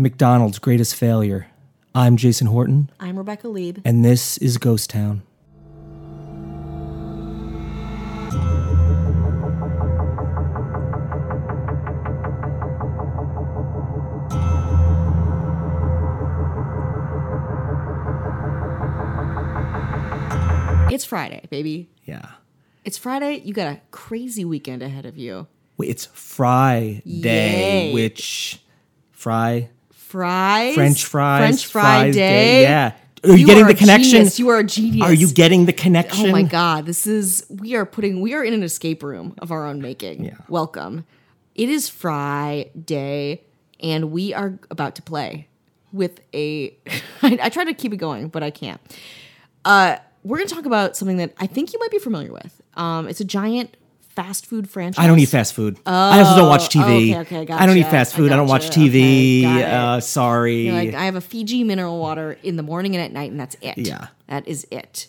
McDonald's greatest failure. I'm Jason Horton, I'm Rebecca Leib. and this is Ghost Town. It's Friday, baby. Yeah. It's Friday. You got a crazy weekend ahead of you. Wait, it's Friday, Yay. which fry Fries. French fries, French fry fries day. Yeah. Are you, getting are the connection? genius. You are a genius. Are you getting the connection? Oh my god, this is we are putting we are in an escape room of our own making. Yeah. Welcome. It is Friday and we are about to play with a I, I try to keep it going, but I can't. Uh we're going to talk about something that I think you might be familiar with. Um it's a giant fast food franchise. I don't eat fast food. I also don't watch TV. Oh, okay, okay, I don't eat gotcha. fast I food. I, don't watch. TV. Okay, uh, sorry. You're like, I have a Fiji mineral water in the morning and at night, and that's it. Yeah. That is it.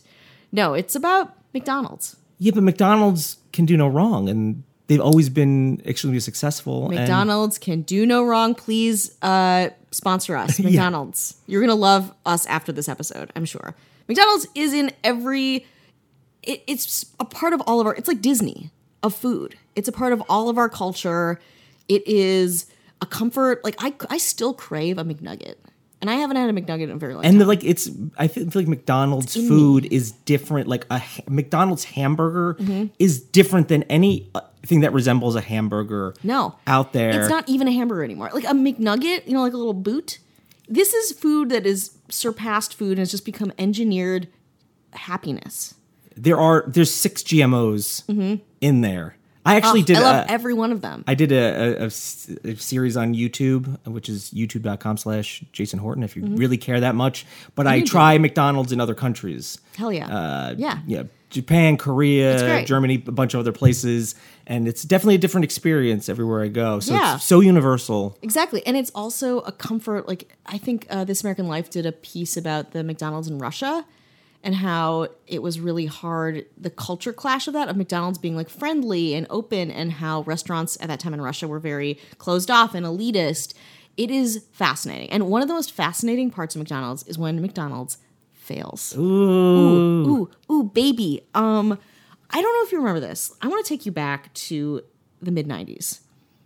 No, it's about McDonald's. yeah, but McDonald's can do no wrong, and they've always been extremely successful. and- McDonald's can do no wrong. Please uh, sponsor us. McDonald's. You're going to love us after this episode, I'm sure. McDonald's is in every, it, it's a part of all of our, it's like Disney of food. It's a part of all of our culture. It is a comfort. Like, I, I still crave a McNugget. And I haven't had a McNugget in a very long and time. the, like it's I feel, feel like McDonald's food is different. Like a McDonald's hamburger Mm-hmm. is different than anything that resembles a hamburger. No. out there. It's not even a hamburger anymore. Like a McNugget, you know, like a little boot. This is food that is surpassed food and has just become engineered happiness. There are there's six GMOs in there. I actually did. Mm-hmm. I love a- every one of them. I did a series on YouTube, which is youtube.com slash Jason Horton, if you Mm-hmm. really care that much. But I try McDonald's in other countries. Hell yeah. Uh, yeah. Yeah. Japan, Korea. Germany, a bunch of other places. And it's definitely a different experience everywhere I go. So Yeah. it's so universal. Exactly. And it's also a comfort. Like, I think uh, This American Life did a piece about the McDonald's in Russia and how it was really hard, the culture clash of that, of McDonald's being like friendly and open, and how restaurants at that time in Russia were very closed off and elitist. It is fascinating. And one of the most fascinating parts of McDonald's is when McDonald's fails. Ooh, ooh, ooh, baby. Um, I don't know if you remember this. I want to take you back to the mid 90s.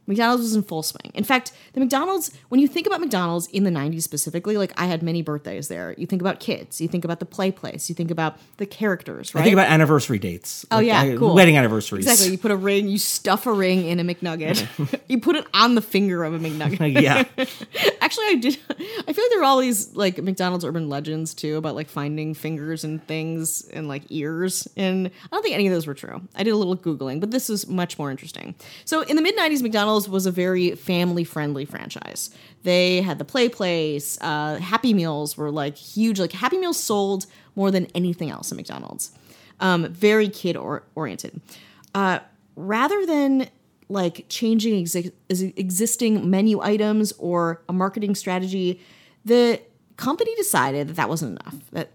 McDonald's was in full swing. In fact, the McDonald's, when you think about McDonald's in the 90s specifically, like I had many birthdays there. You think about kids, you think about the play place, you think about the characters, right? I think about anniversary dates. Oh, yeah, uh, cool. Wedding anniversaries. Exactly. You put a ring, you stuff a ring in a McNugget. you put it on the finger of a McNugget. yeah. Actually, I did. I feel like there are all these like McDonald's urban legends too about like finding fingers and things and like ears. And I don't think any of those were true. I did a little Googling, but this is much more interesting. So in the mid 90s, McDonald's was a very family friendly franchise. They had the play place. Uh, Happy Meals were like huge. Like Happy Meals sold more than anything else at McDonald's. Um, very kid or- oriented. Uh, rather than like changing exi- existing menu items or a marketing strategy, the company decided that that wasn't enough. That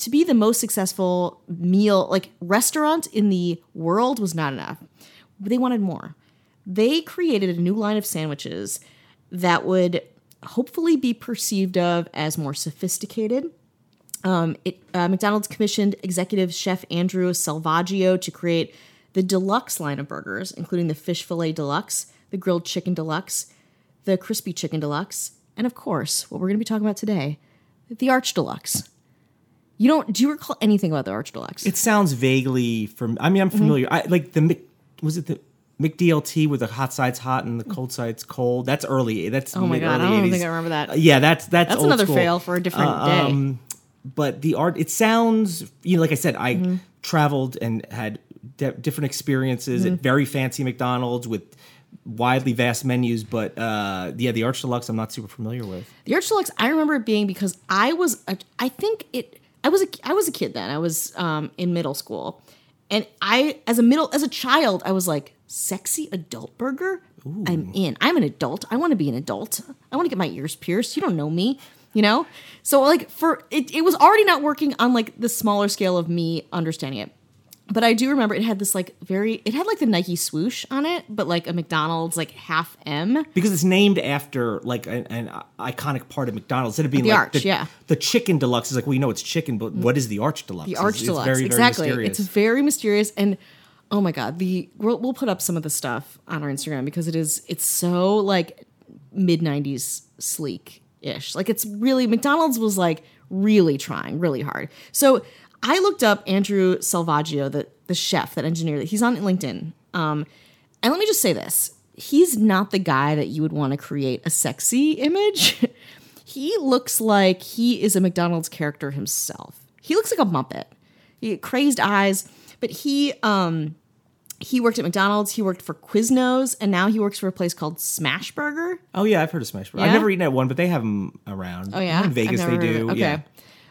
to be the most successful meal, like restaurant in the world, was not enough. They wanted more. They created a new line of sandwiches that would hopefully be perceived of as more sophisticated um, it, uh, McDonald's commissioned executive chef Andrew Selvaggio to create the deluxe line of burgers, including the fish fillet deluxe, the grilled chicken deluxe, the crispy chicken deluxe, and of course, what we're going to be talking about today, the Arch Deluxe. You don't? Do you recall anything about the Arch Deluxe? It sounds vaguely from. I mean, I'm familiar. I like the was it the McDLT with the hot sides hot and the cold sides cold. That's early. That's Oh my God, I don't 80s. think I remember that. Uh, Yeah, that's that's That's another school. fail for a different Uh, day. um, but the art, it sounds. You know, like I said, I Mm-hmm. traveled and had di- different experiences Mm-hmm. at very fancy McDonald's with widely vast menus. But uh, yeah, the Arch Deluxe, I'm not super familiar with. The Arch Deluxe, I remember it being because I was, a, I think it, I was a, I was a kid then. I was um, in middle school, and I, as a middle, as a child, I was like, sexy adult burger. I'm in. I'm an adult. I want to be an adult. I want to get my ears pierced. You don't know me, you know. So like for it, it was already not working on like the smaller scale of me understanding it. But I do remember it had this like very, it had like the Nike swoosh on it, but like a McDonald's like half M. because it's named after like an, an iconic part of McDonald's. Instead of being The like arch, the, yeah. the chicken deluxe is like we know it's chicken, but what is the arch deluxe? The Arch it's Deluxe, very, very exactly. mysterious. It's very mysterious, and oh my god, the we'll, we'll put up some of the stuff on our Instagram because it is it's so like mid '90s sleek ish. Like it's really McDonald's was like really trying really hard. So I looked up Andrew Selvaggio, the the chef, that engineer. He's on LinkedIn. Um, and let me just say this: he's not the guy that you would want to create a sexy image. he looks like he is a McDonald's character himself. He looks like a Muppet. He crazed eyes, but he um he worked at McDonald's, he worked for Quiznos, and now he works for a place called Smashburger. oh yeah, I've heard of Smashburger. Yeah? I've never eaten at one, but they have them around. Oh yeah, in Vegas they never heard of do. Okay. Yeah.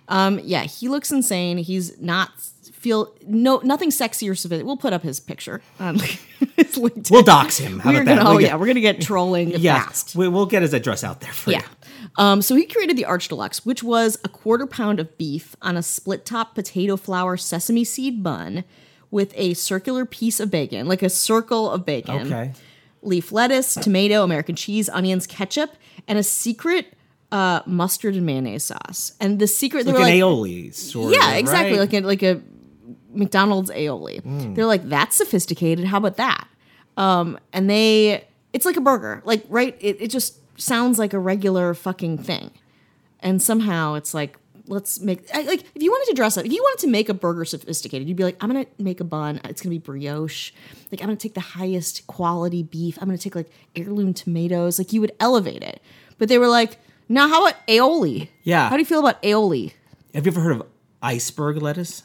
Um, yeah, he looks insane. He's not feel no nothing sexy or sophisticated. We'll put up his picture on his LinkedIn. We'll dox him. How we're about that? gonna, oh We'll get- yeah, we're gonna get trolling Yes, fast. we, we'll get his address out there for Yeah. you. Um, so he created the Arch Deluxe, which was a quarter pound of beef on a split top potato flour sesame seed bun with a circular piece of bacon, like a circle of bacon. Okay. Leaf lettuce, tomato, American cheese, onions, ketchup, and a secret uh, mustard and mayonnaise sauce. And the secret, they Like were an like, aioli, sort yeah, of. exactly, right? like a like a McDonald's aioli. They're like, that's sophisticated. How about that? Um, and they, it's like a burger, like right. It, it just sounds like a regular fucking thing, and somehow it's like, let's make I- like if you wanted to dress up, if you wanted to make a burger sophisticated, you'd be like, I'm gonna make a bun. It's gonna be brioche. Like I'm gonna take the highest quality beef. I'm gonna take like heirloom tomatoes. Like you would elevate it. But they were like, now how about aioli? Yeah. How do you feel about aioli? Have you ever heard of iceberg lettuce?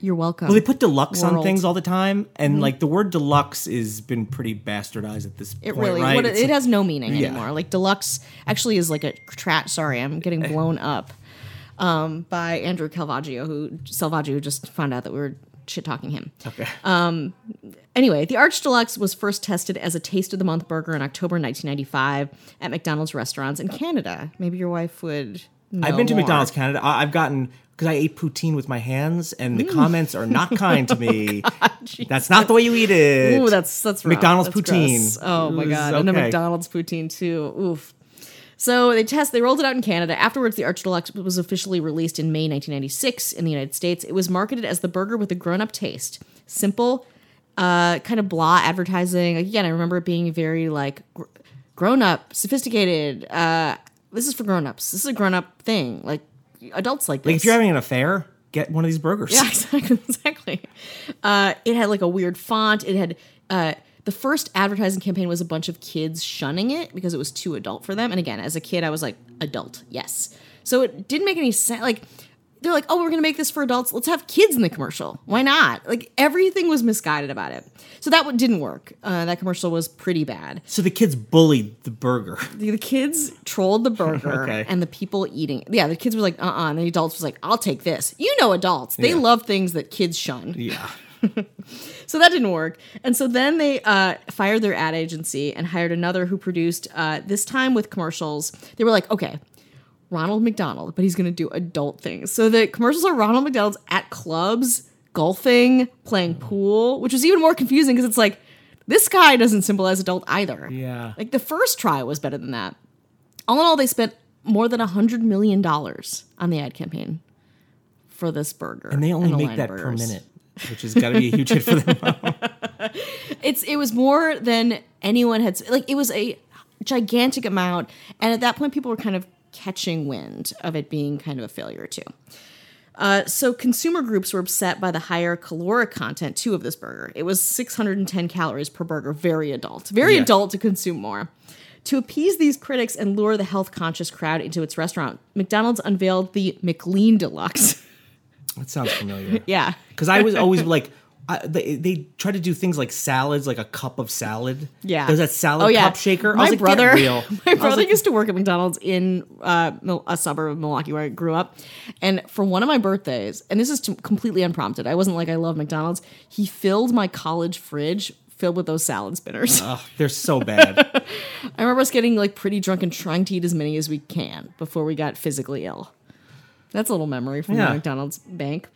You're welcome. Well, they put deluxe on things all the time, and like the word deluxe has been pretty bastardized at this Mm-hmm. It point, really, right? what, it like- has no meaning Yeah. anymore. Like deluxe actually is like a trash. Sorry, I'm getting blown up um, by Andrew Calvaggio, who Selvaggio just found out that we were shit talking him. Okay. Um, anyway, the Arch Deluxe was first tested as a Taste of the Month burger in October 1995 at McDonald's restaurants in Canada. Maybe your wife would. Know I've been to more. McDonald's Canada. I, I've gotten because I ate poutine with my hands, and Mm. the comments are not kind to me. that's not the way you eat it. Ooh, that's that's rough. McDonald's That's poutine. gross. Oh my god, and a okay. McDonald's poutine too. Oof. So they test. They rolled it out in Canada. Afterwards, the Arch Deluxe was officially released in May 1996 in the United States. It was marketed as the burger with a grown-up taste, simple, uh, kind of blah advertising. Again, I remember it being very like gr- grown-up, sophisticated. Uh, this is for grown-ups. This is a grown-up thing. Like adults like this. Like if you're having an affair, get one of these burgers. Yeah, exactly. exactly. Uh, it had like a weird font. It had uh, the first advertising campaign was a bunch of kids shunning it because it was too adult for them. And again, as a kid, I was like, adult, yes. So it didn't make any sense. Like they're like, oh, we're gonna make this for adults. Let's have kids in the commercial. Why not? Like everything was misguided about it. So that one didn't work. Uh, that commercial was pretty bad. So the kids bullied the burger. The, the kids trolled the burger Okay. and the people eating. Yeah, the kids were like, uh uh And the adults was like, I'll take this. You know, adults, they Yeah. love things that kids shun. Yeah. So that didn't work. And so then they uh, fired their ad agency and hired another who produced, uh, this time with commercials. They were like, okay, Ronald McDonald, but he's going to do adult things. So the commercials are Ronald McDonald's at clubs, golfing, playing pool, which was even more confusing because it's like, this guy doesn't symbolize adult either. Yeah. Like the first try was better than that. All in all, they spent more than a $100 million on the ad campaign for this burger. And they only the make that per minute, which has got to be a huge hit for them. It's it was more than anyone had like it was a gigantic amount. And at that point, people were kind of catching wind of it being kind of a failure too. Uh, so consumer groups were upset by the higher caloric content too of this burger. It was 610 calories per burger, very adult, very Yeah. adult to consume more. To appease these critics and lure the health conscious crowd into its restaurant, McDonald's unveiled the McLean Deluxe. That sounds familiar. yeah, Because I was always like, I, they, they try to do things like salads, like a cup of salad. Yeah. There's that salad oh, yeah. cup shaker. I My was like, brother, my brother like, used to work at McDonald's in uh, a suburb of Milwaukee where I grew up, and for one of my birthdays, and this is t- completely unprompted. I wasn't like I love McDonald's. He filled my college fridge filled with those salad spinners. Ugh, they're so bad. I remember us getting like pretty drunk and trying to eat as many as we can before we got physically ill. That's a little memory from Yeah. the McDonald's bank.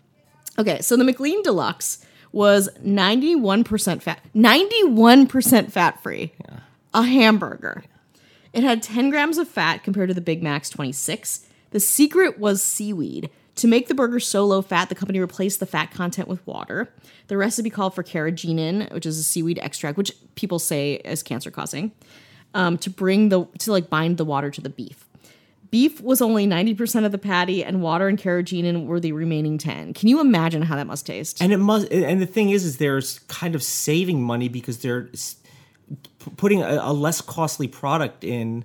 Okay, so the McLean Deluxe was 91% fat, 91% fat free. A hamburger. It had 10 grams of fat compared to the Big Mac's 26. The secret was seaweed. To make the burger so low fat, the company replaced the fat content with water. The recipe called for carrageenan, which is a seaweed extract, which people say is cancer causing, um, to bring the to like bind the water to the beef. Beef was only 90% of the patty, and water and carrageenan were the remaining 10. Can you imagine how that must taste? and it must. And the thing is, is they're kind of saving money because they're putting a, a less costly product in,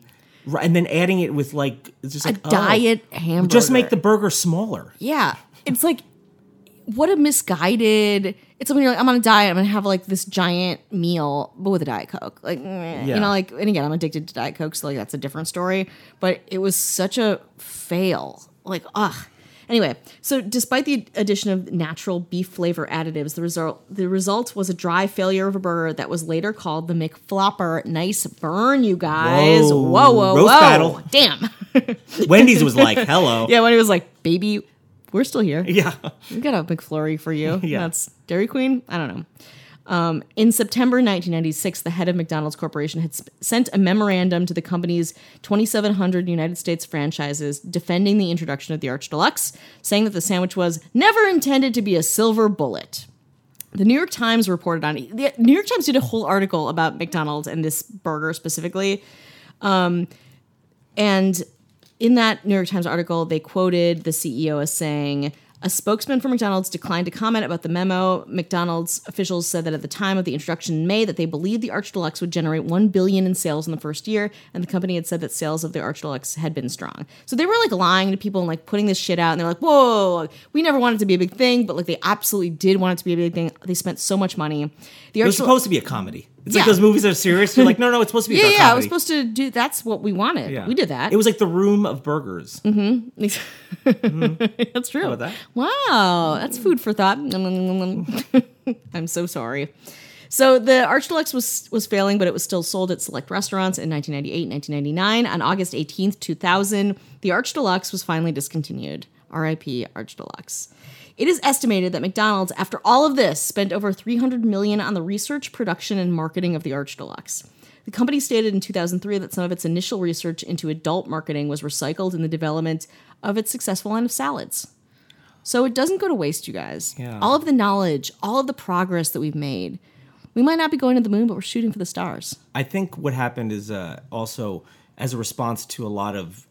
and then adding it with like just a like oh, diet hamburger. Just make the burger smaller. Yeah. It's like, what a misguided. It's when you're like, I'm on a diet, I'm gonna have like this giant meal, but with a Diet Coke. Like, Yeah. you know, like, and again, I'm addicted to Diet Coke, so like that's a different story. But it was such a fail. Like, ugh. Anyway, so despite the addition of natural beef flavor additives, the result the result was a dry failure of a burger that was later called the McFlopper. Nice burn, you guys! Whoa. Whoa, whoa, Roast whoa! battle. Damn. Wendy's was like, hello. yeah, when he was like, "Baby, we're still here." Yeah. We got a McFlurry for you. Yeah. That's Dairy Queen. I don't know. Um, in September 1996, the head of McDonald's Corporation had sp- sent a memorandum to the company's 2,700 United States franchises defending the introduction of the Arch Deluxe, saying that the sandwich was never intended to be a silver bullet. The New York Times reported on it. The New York Times did a whole article about McDonald's and this burger specifically. Um, and in that New York Times article, they quoted the CEO as saying, a spokesman for McDonald's declined to comment about the memo. McDonald's officials said that at the time of the introduction in May that they believed the Arch Deluxe would generate 1 billion in sales in the first year, and the company had said that sales of the Arch Deluxe had been strong. So they were like lying to people and like putting this shit out, and they're like, "Whoa, we never wanted it to be a big thing," but like they absolutely did want it to be a big thing. They spent so much money. The It Arch was supposed to be a comedy. It's like Yeah. those movies are serious. You're like, no, no, it's supposed to be yeah, yeah, comedy. I was supposed to do. That's what we wanted. Yeah. We did that. It was like the room of burgers. Mm-hmm. Mm-hmm. That's true. about that? Wow, that's food for thought. I'm so sorry. So the Arch Deluxe was was failing, but it was still sold at select restaurants in 1998, 1999. On August 18th, 2000, the Arch Deluxe was finally discontinued. R.I.P. Arch Deluxe. It is estimated that McDonald's, after all of this, spent over 300 million on the research, production, and marketing of the Arch Deluxe. The company stated in 2003 that some of its initial research into adult marketing was recycled in the development of its successful line of salads. So it doesn't go to waste, you guys. Yeah. All of the knowledge, all of the progress that we've made. We might not be going to the moon, but we're shooting for the stars. I think what happened is uh, also as a response to a lot of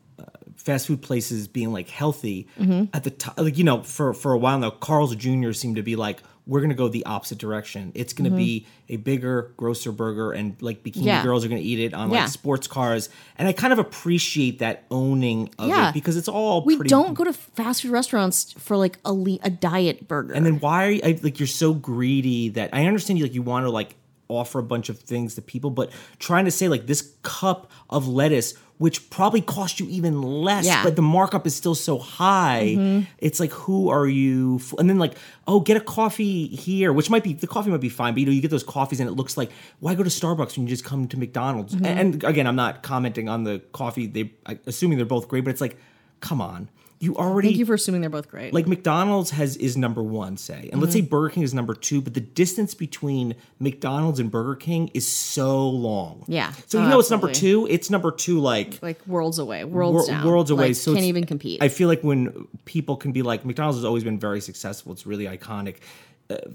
fast food places being like healthy Mm-hmm. at the time Like you know, for for a while now, Carl's Jr. seemed to be like, we're gonna go the opposite direction. It's gonna be a bigger, grosser burger, and like bikini Mm-hmm. Yeah. girls are gonna eat it on Yeah. like sports cars. And I kind of appreciate that owning of Yeah. it because it's all We pretty don't go to fast food restaurants for like a, le- a diet burger. And then why are you, I, like you're so greedy that I understand you like you want to like offer a bunch of things to people, but trying to say like this cup of lettuce, which probably cost you even less, Yeah. Mm-hmm. but the markup is still so high. It's like who are you? f- And then like oh, get a coffee here, which might be the coffee might be fine, but you know you get those coffees and it looks like why go to Starbucks when you just come to McDonald's? Mm-hmm. And, and again, I'm not commenting on the coffee. They I, assuming they're both great, but it's like come on. You already Thank you for assuming they're both great. like McDonald's has is number one, say, and let's say Mm-hmm. Burger King is number two, but the distance between McDonald's and Burger King is so long. Yeah. So Oh, even though it's number two, it's number two like like worlds away, worlds wor- down, worlds away. Like, so can't even compete. I feel like when people can be like McDonald's has always been very successful. It's really iconic.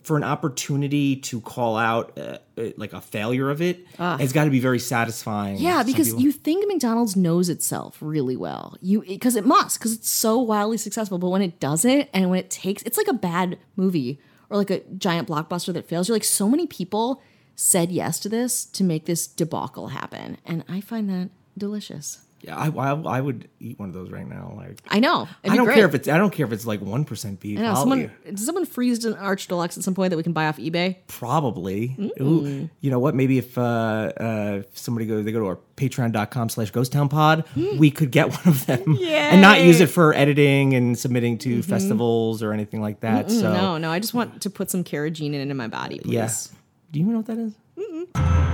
For an opportunity to call out uh, uh, like a failure of it, it's got to be very satisfying. Yeah, because you think McDonald's knows itself really well. You because it must because it's so wildly successful. But when it doesn't, and when it takes, it's like a bad movie or like a giant blockbuster that fails. You're like, so many people said yes to this to make this debacle happen, and I find that delicious. Yeah, I, I, I would eat one of those right now. Like I know. I don't great. care if it's I don't care if it's like one percent beef. I know. Someone does someone freeze an arch deluxe at some point that we can buy off eBay? probably. Ooh, you know what? Maybe if uh, uh, if somebody goes, they go to our patreon.com slash ghost town pod, we could get one of them and not use it for editing and submitting to festivals or anything like that. So no, no. I just want to put some carrageenan into my body. Please. yeah. Do you even know what that is?